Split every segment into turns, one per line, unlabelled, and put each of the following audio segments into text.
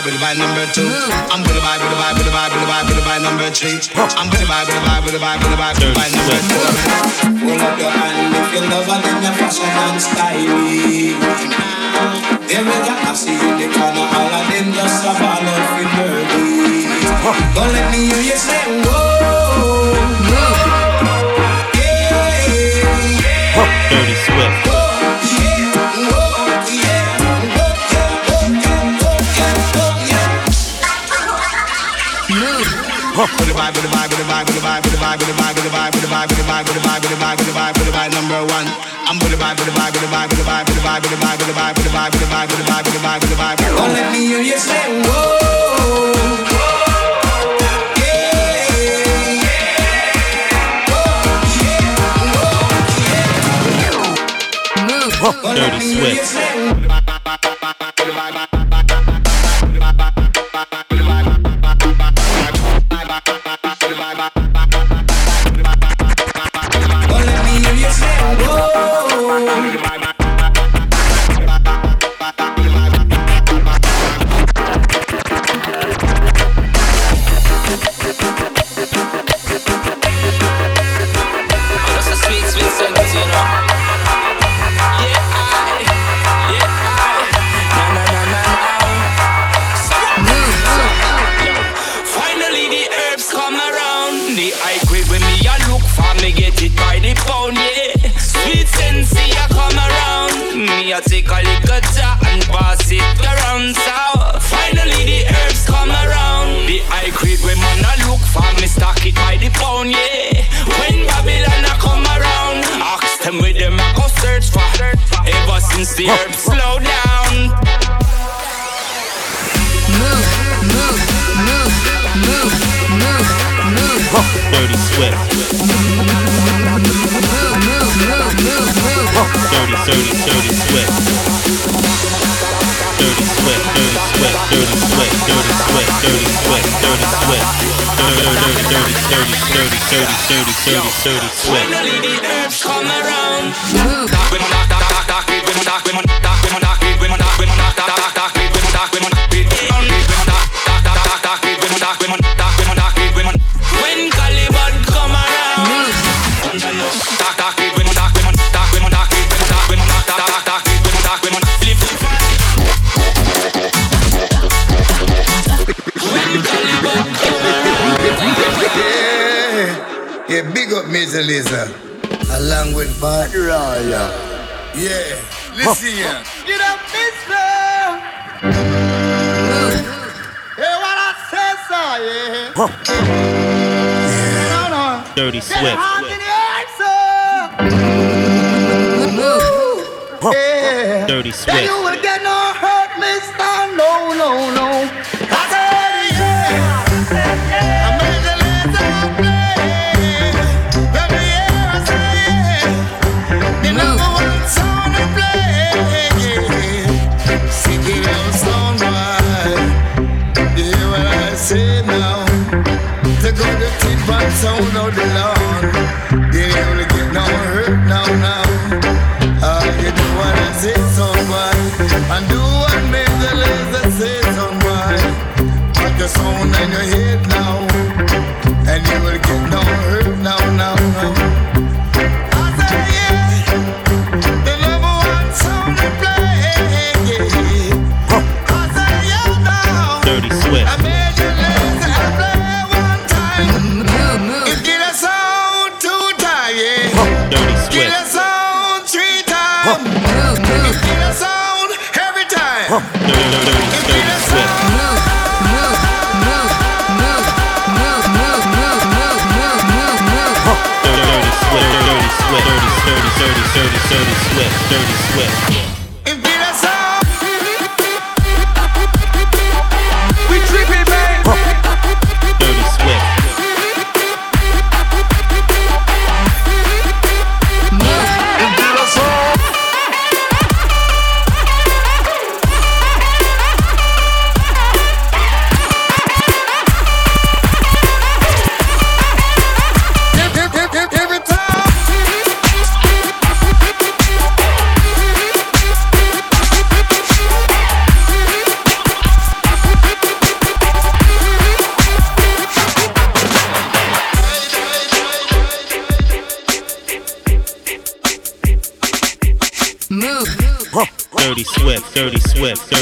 vibe, with vibe, number two. I'm the vibe, with vibe, vibe, vibe, vibe number three. I'm vibe, vibe, vibe, vibe vibe,
with the
vibe, with the vibe, with the vibe, with the vibe, with the vibe number one. I'm with the vibe, with the vibe, with the vibe, with the vibe, with the vibe, with the vibe, with the vibe, with the vibe, with the vibe, with the vibe, with the vibe, with the vibe.
Don't let me hear you say whoa.
Dirty Swift. Dirty Dirty, dirty, dirty Swift. Dirty Swift, dirty Swift, dirty Swift, dirty Swift, dirty Swift, dirty Swift. Dirty, dirty, dirty, dirty, dirty, dirty, dirty, dirty, dirty Swift.
Finally the herbs come around.
Big up Major Lazer. Along with Bad Raya. Yeah, listen here. Get up, mister. Hey, what I say, sir, yeah. No, no.
Dirty Swift.
hands in the air, sir. Yeah.
Dirty
Then
Swift.
you will get no hurt, mister. No, no, no. Sound of the Lord. You ain't get no hurt now, now. Ah, you do what I say, someone. And do what make the laser say, someone. Put the sound in your head three times. It get a sound every time.
Dirty, dirty,
It
dirty
get a
Swift.
sound.
Dirty, dirty Swift. Dirty Swift. Dirty, dirty, dirty, dirty, dirty Swift. Dirty Swift.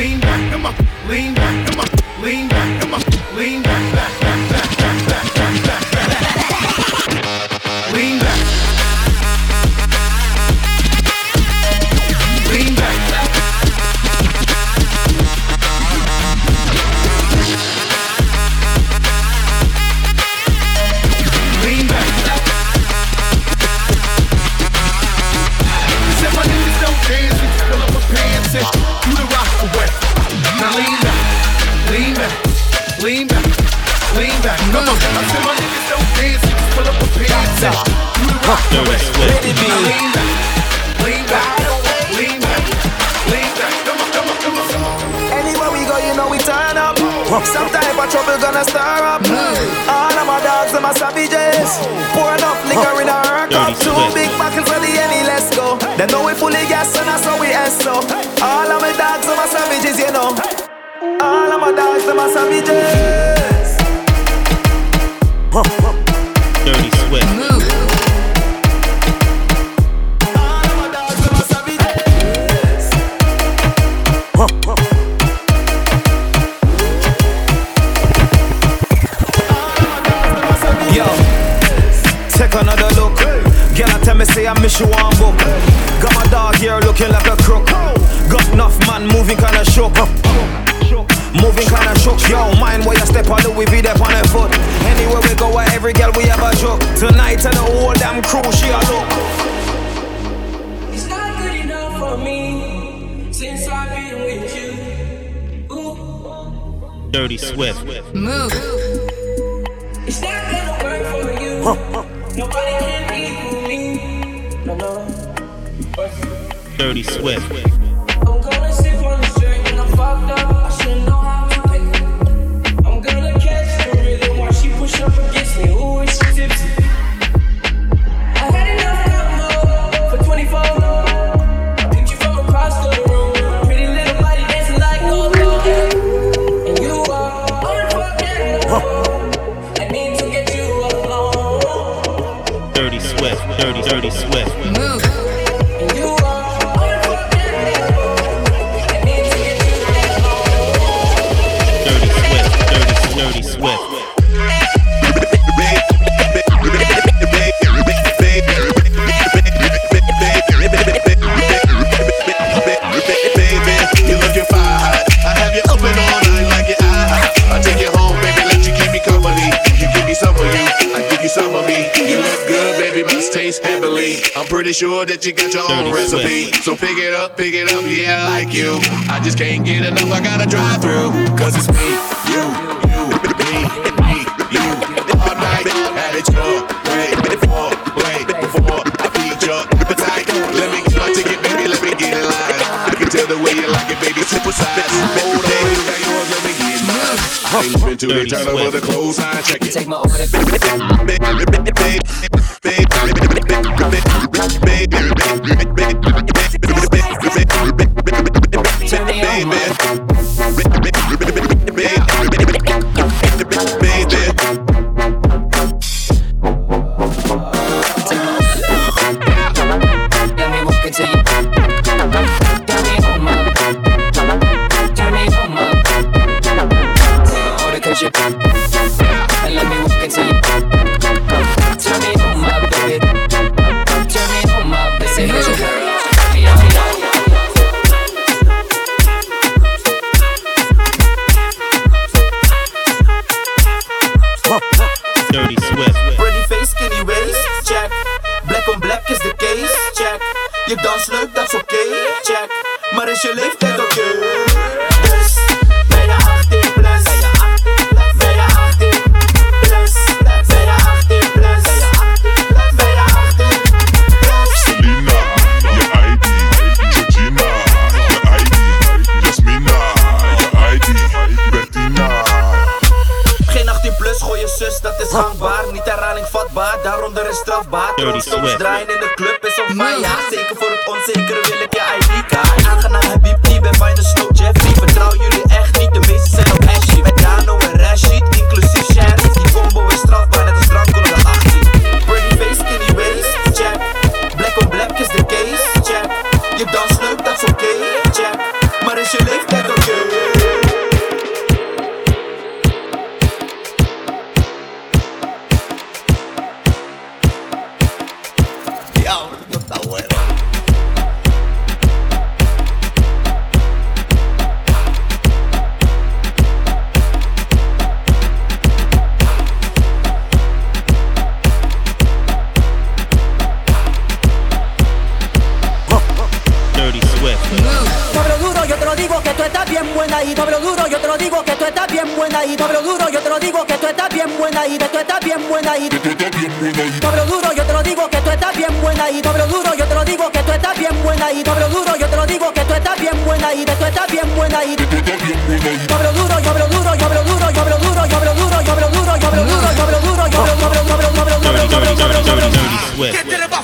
lean back,
come on. lean back, come on.
lean back, come on. lean back, back, back, back.
Nobody can equal me.
Dirty Swift. Dirty Swift.
I'm
pretty sure that you got your own recipe. So pick it up, pick it up, yeah, I like you. I just can't get enough, I gotta drive through. Cause it's me, you, you, me, me, you. All night, at it your way, before, way, before I feed your appetite. Let me get my ticket, baby, let me get in line. I can tell the way you like it, baby, super size. Hold on, you got yours, let me get mine. I ain't been too eternal with a close eye, check it.
Take my order.
y de
tú estás bien buena y de bien buena dobro duro yo te lo digo que tú estás bien buena y dobro duro yo te lo digo que tú estás bien buena y dobro duro yo te lo digo que tú estás bien buena y de tú estás bien buena y de tú estás bien buena y dobro duro yo abro duro yo abro duro yo abro duro yo abro duro yo abro duro yo abro duro yo abro duro yo abro duro yo abro duro yo abro duro yo
abro
duro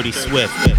Dirty Swift.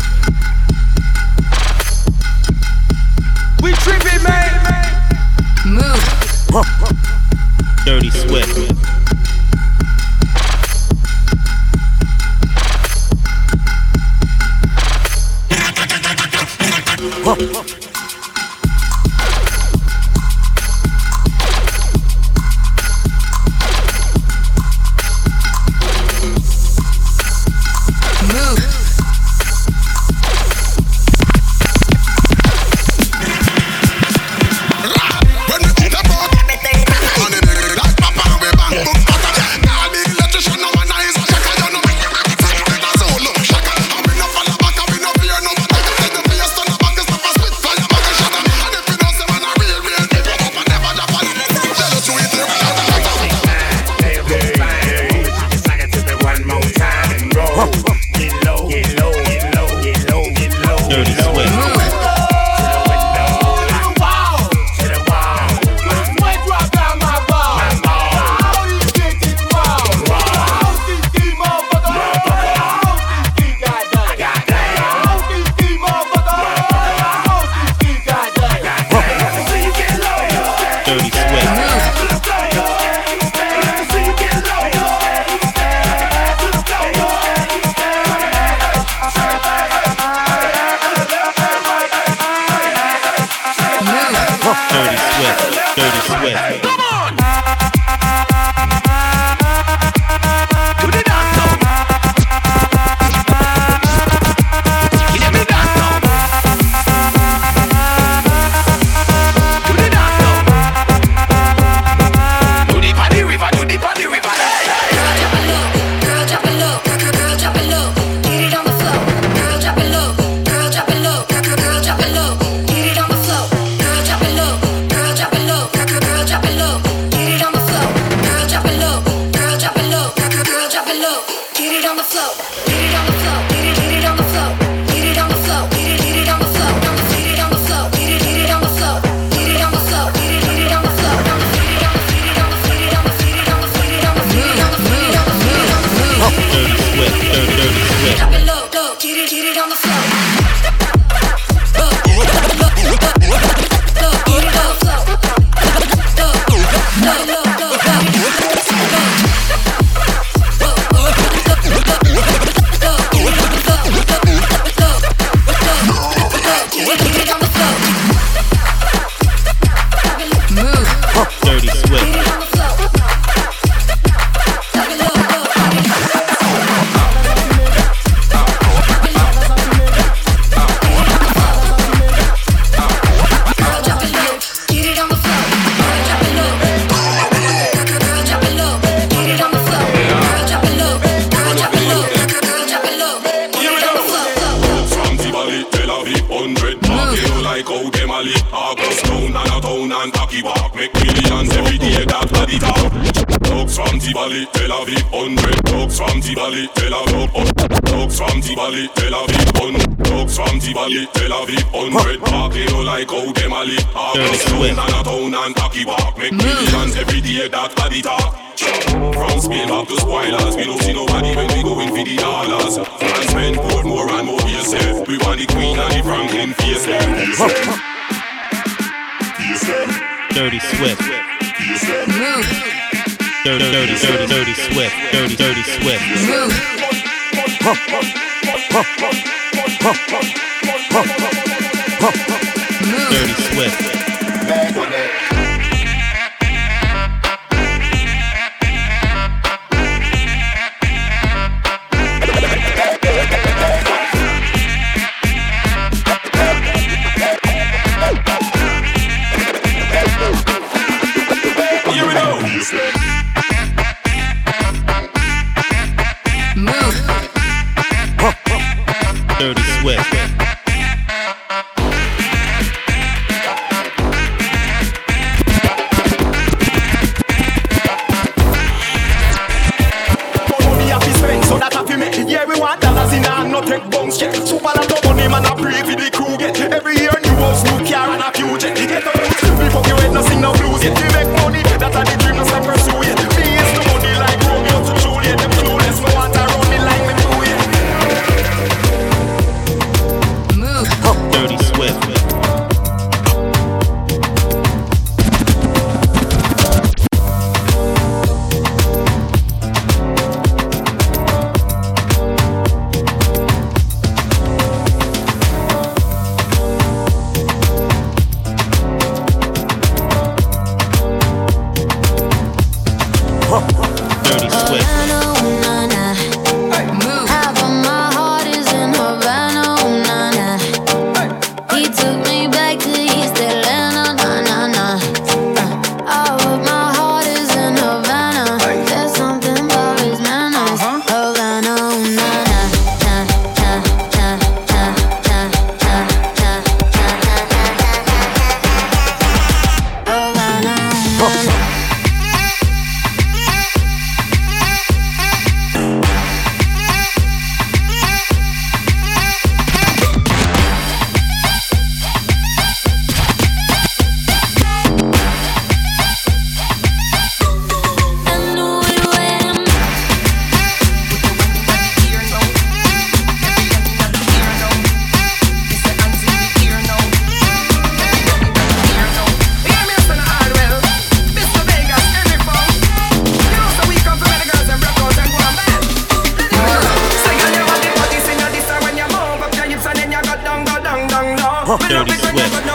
dirty swift.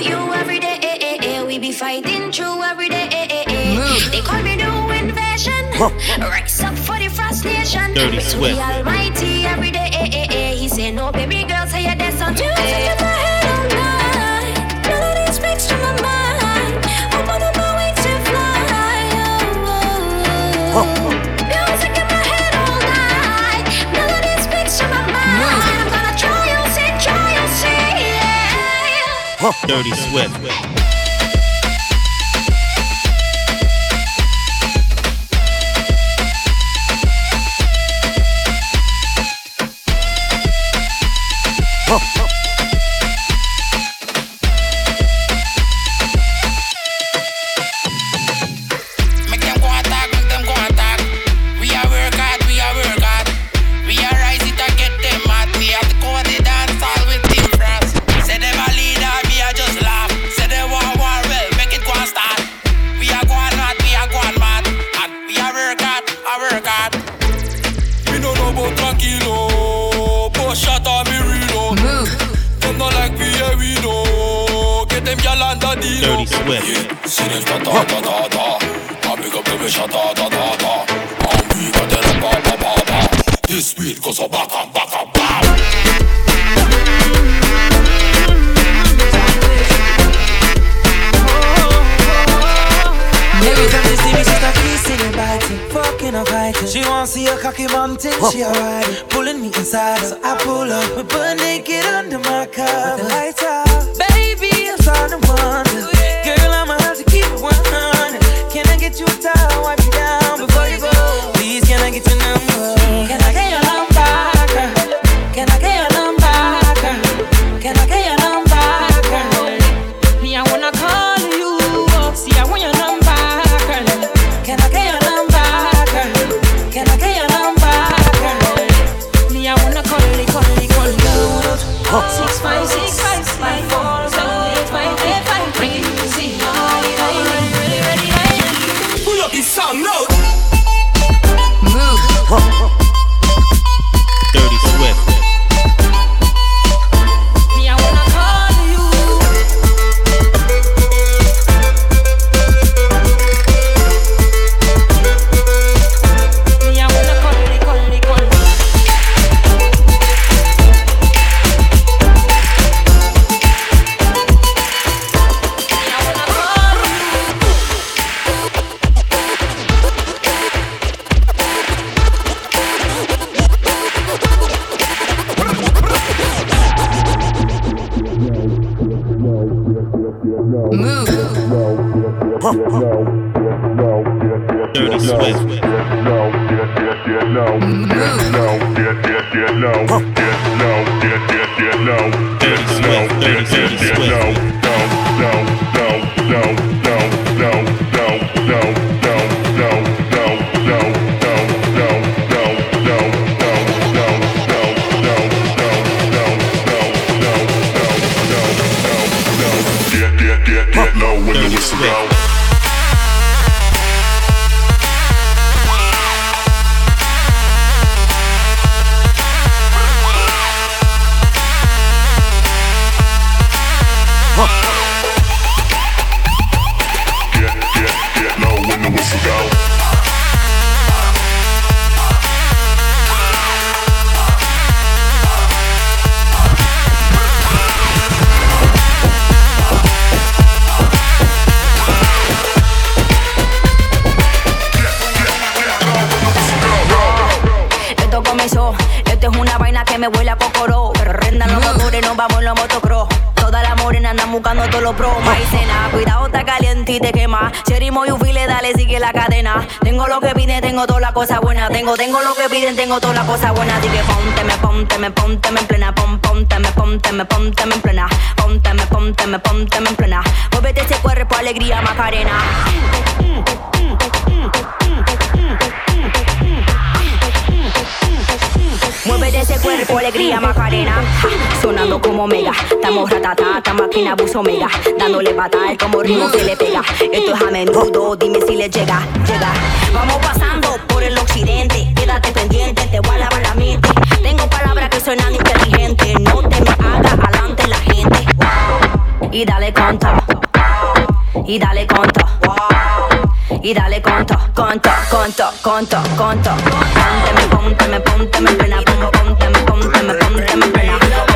you every day. Eh. We be fighting true every day. They call me new invasion. Rise up for the frustration.
Dirty Swift.
Almighty every day. He say no, baby.
Dirty Swift.
tengo toda la cosa buena. Tengo, tengo lo que piden, tengo toda la cosa buena. Así ponte, me ponte, me ponte, me en plena. Ponte, me ponte, me ponte, me en plena. Ponte, me ponte, me ponte, me en plena. Muévete ese cuerpo, alegría, Macarena. ese cuerpo, alegría Macarena. Sonando como mega, estamos ratata, esta máquina abuso mega. Dándole patada, como ritmo se le pega. Esto es a menudo, dime si le llega, llega. Vamos pasando por el occidente, quédate pendiente, te voy a lavar la mente. Tengo palabras que suenan inteligentes, no te me hagas alante la gente. Y dale conto, y dale conto y dale conto, conto, conto, conto, conto. Pónteme, pónteme, pónteme en plena, pónteme, pónteme, pónteme, pónteme en plena.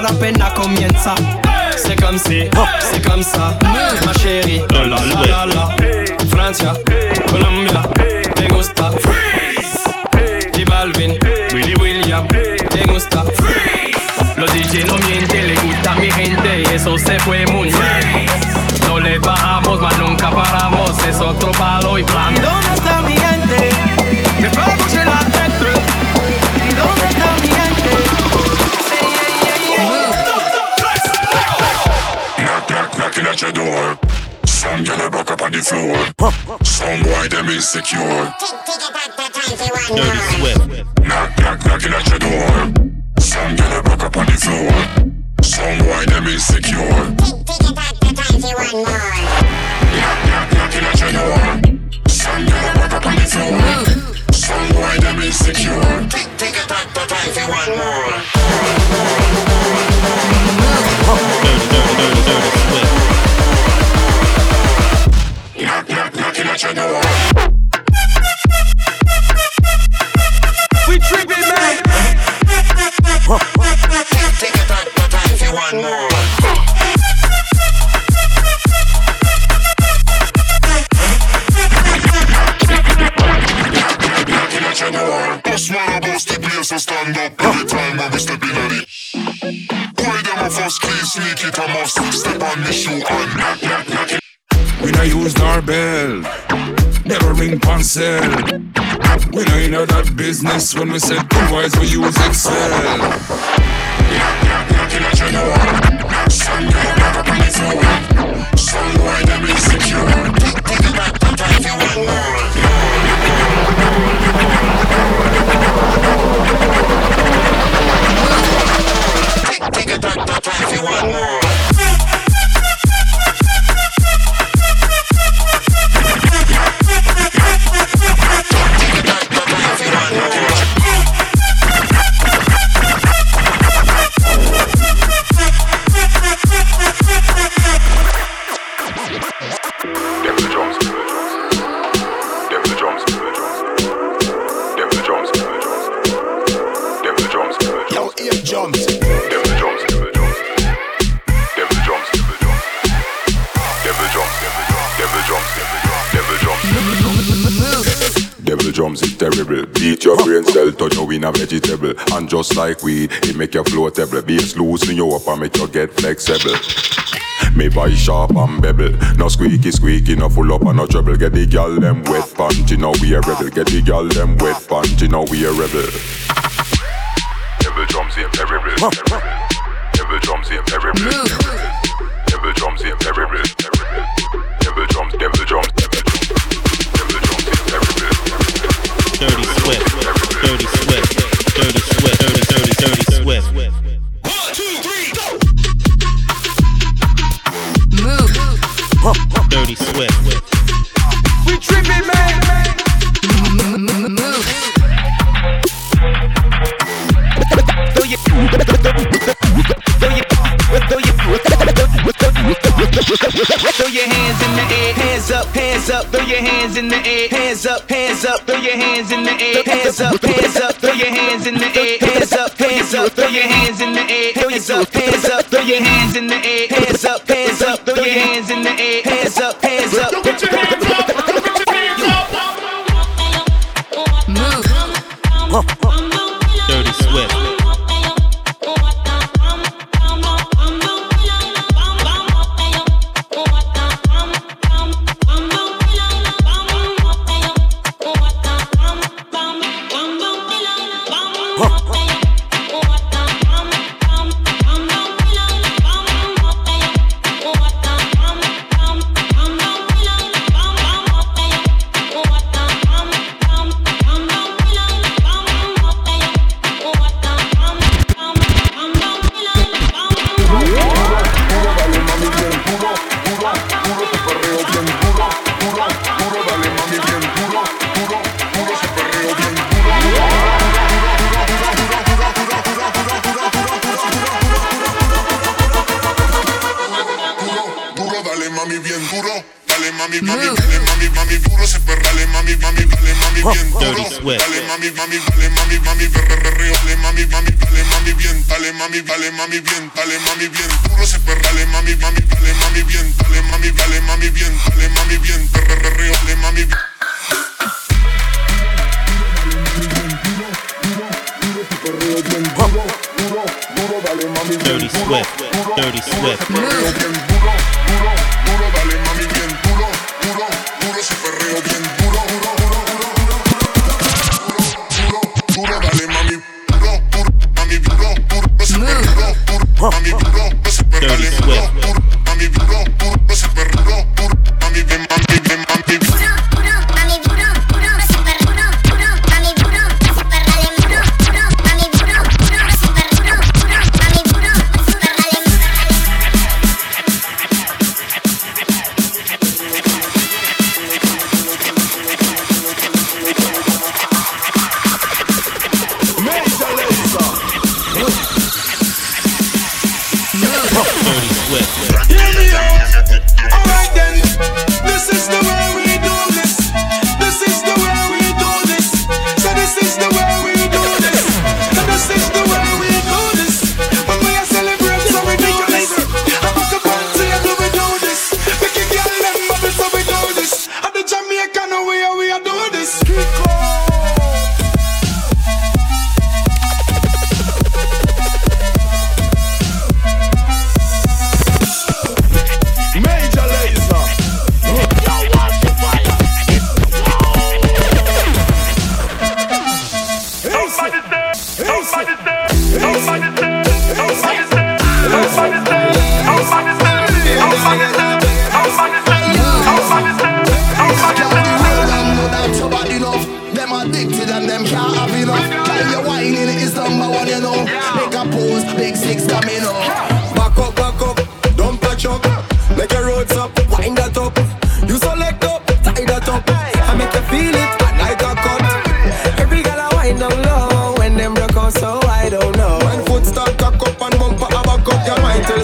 Para
apenas comienza. C'est comme si, c'est comme ça, ma chérie. La la la la la. Francia, Colombia, te gusta. J Balvin, Willy William, te gusta. Los DJ no mienten, le gusta a mi gente y eso se fue muy bien. No le bajamos, mas nunca paramos, es otro palo y plan.
¿Y dónde está mi gente?
At your door. Some gyal back up on the floor. Some boy them insecure.
Dirty Swift.
Knock, knock, knocking at your door. Some gyal back up on the floor. Some boy them insecure. Knock, knock, knocking at your door. Some gyal back up on the floor. Some boy them insecure. Take it back, but I say one more. Knock, knocking at.
We tripping, man.
Take it back, but I say one more.
Business when we said wise we use Excel.
Some girl. Take it back, but I say one more. Take it back, but I say one more.
Turn you in a vegetable. And just like weed, it make you floatable. Bass loosen you up and make you get flexible. Me buy sharp and bevel. No squeaky squeaky, no full up and no trouble. Get the gal them wet panty, now we a rebel. Get the gal them wet panty, now we a rebel. The drums is terrible. Them the drums terrible. Them
hands in the air, hands up, hands up, throw your hands in the air, hands up, hands up, throw your hands in the air, hands up, hands up, throw your hands in the air, hands up, hands up, throw your hands in the air,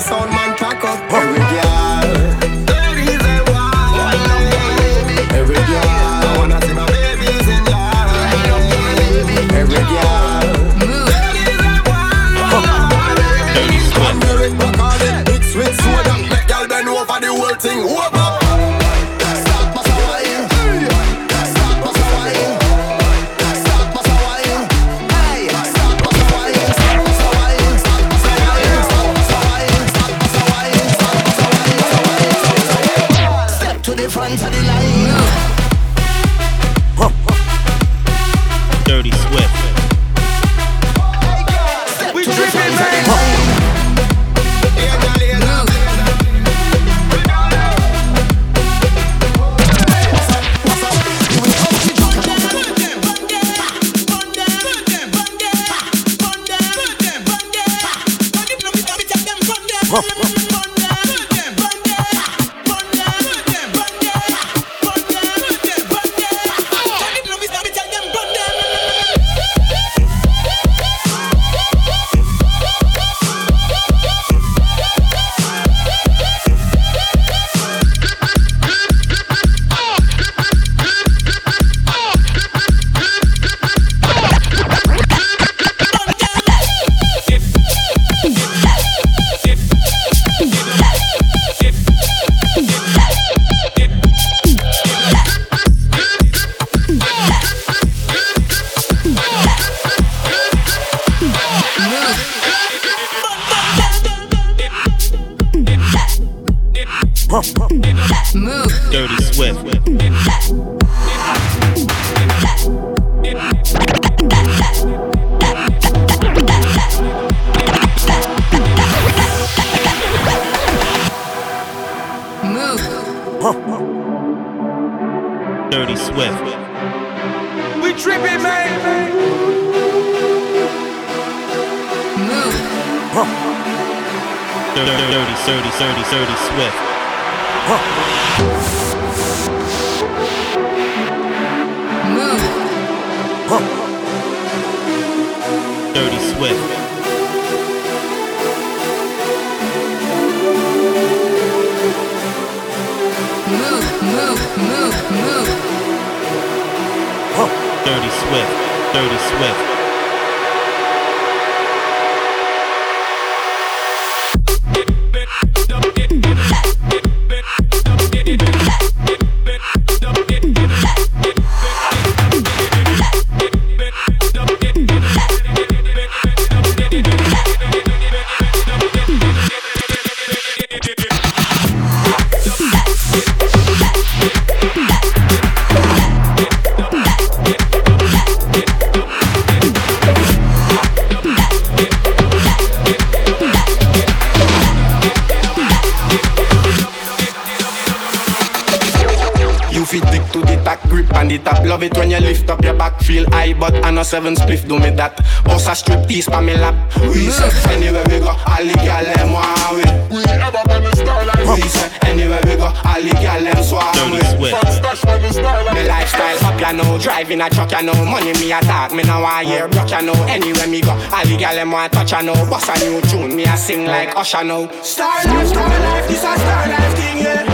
sound 30, 30,
Dirty Swift.
Huh. Move. Huh.
Dirty Swift.
Move, move, move, move. Huh.
Dirty Swift, Dirty Swift.
seven spliff do me dat Boss a strip tease pa me lap. We say anywhere we go, all the gal them want we. We ever been in style like We say anywhere we go, all the gal them swarm we. From stash when Me lifestyle up ya know, driving a truck ya know. Money me a talk, me now I hear broke ya know. Anywhere me go, all the gal them want touch ya know. Boss a new tune, me a sing like Usher now Star life, star life, this a star life thing yeah.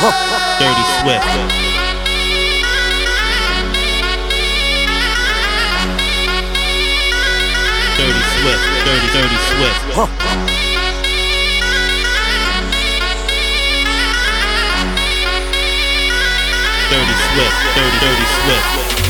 Dirty Swift. Dirty Swift, dirty, dirty Swift.
Dirty Swift, dirty, dirty Swift.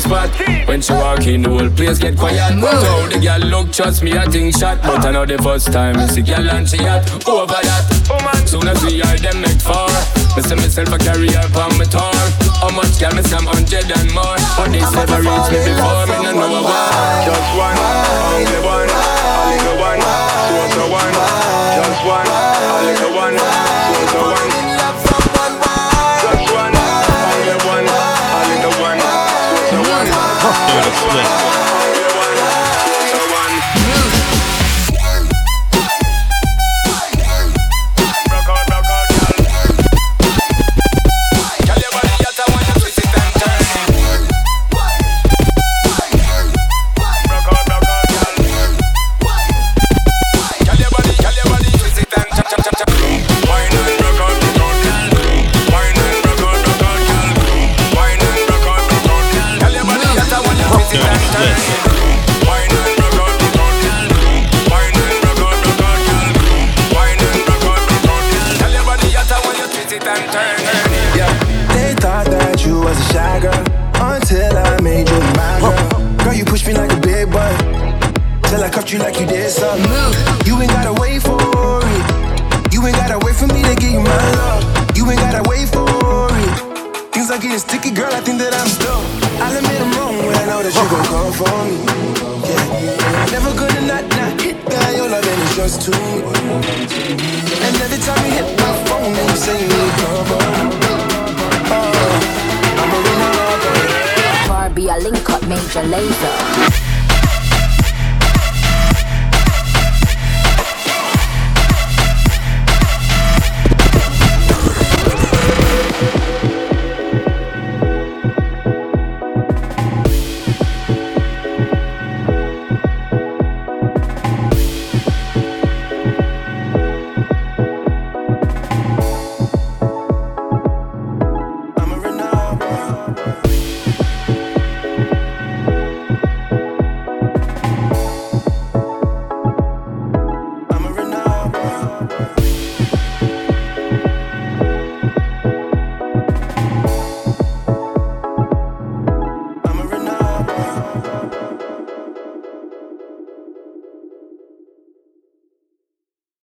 spot. When she walk in, the whole place get quiet. But how the girl look, trust me, I think shot. But I know the first time it's a girl and she hot. Over that, woman. Soon as we are them make far. Me say myself a carrier from my tour. How much girl me some hundred and more. But this never reach me before. Me no know why.
Just one, only one, only one, so one. Just one, only one, so one.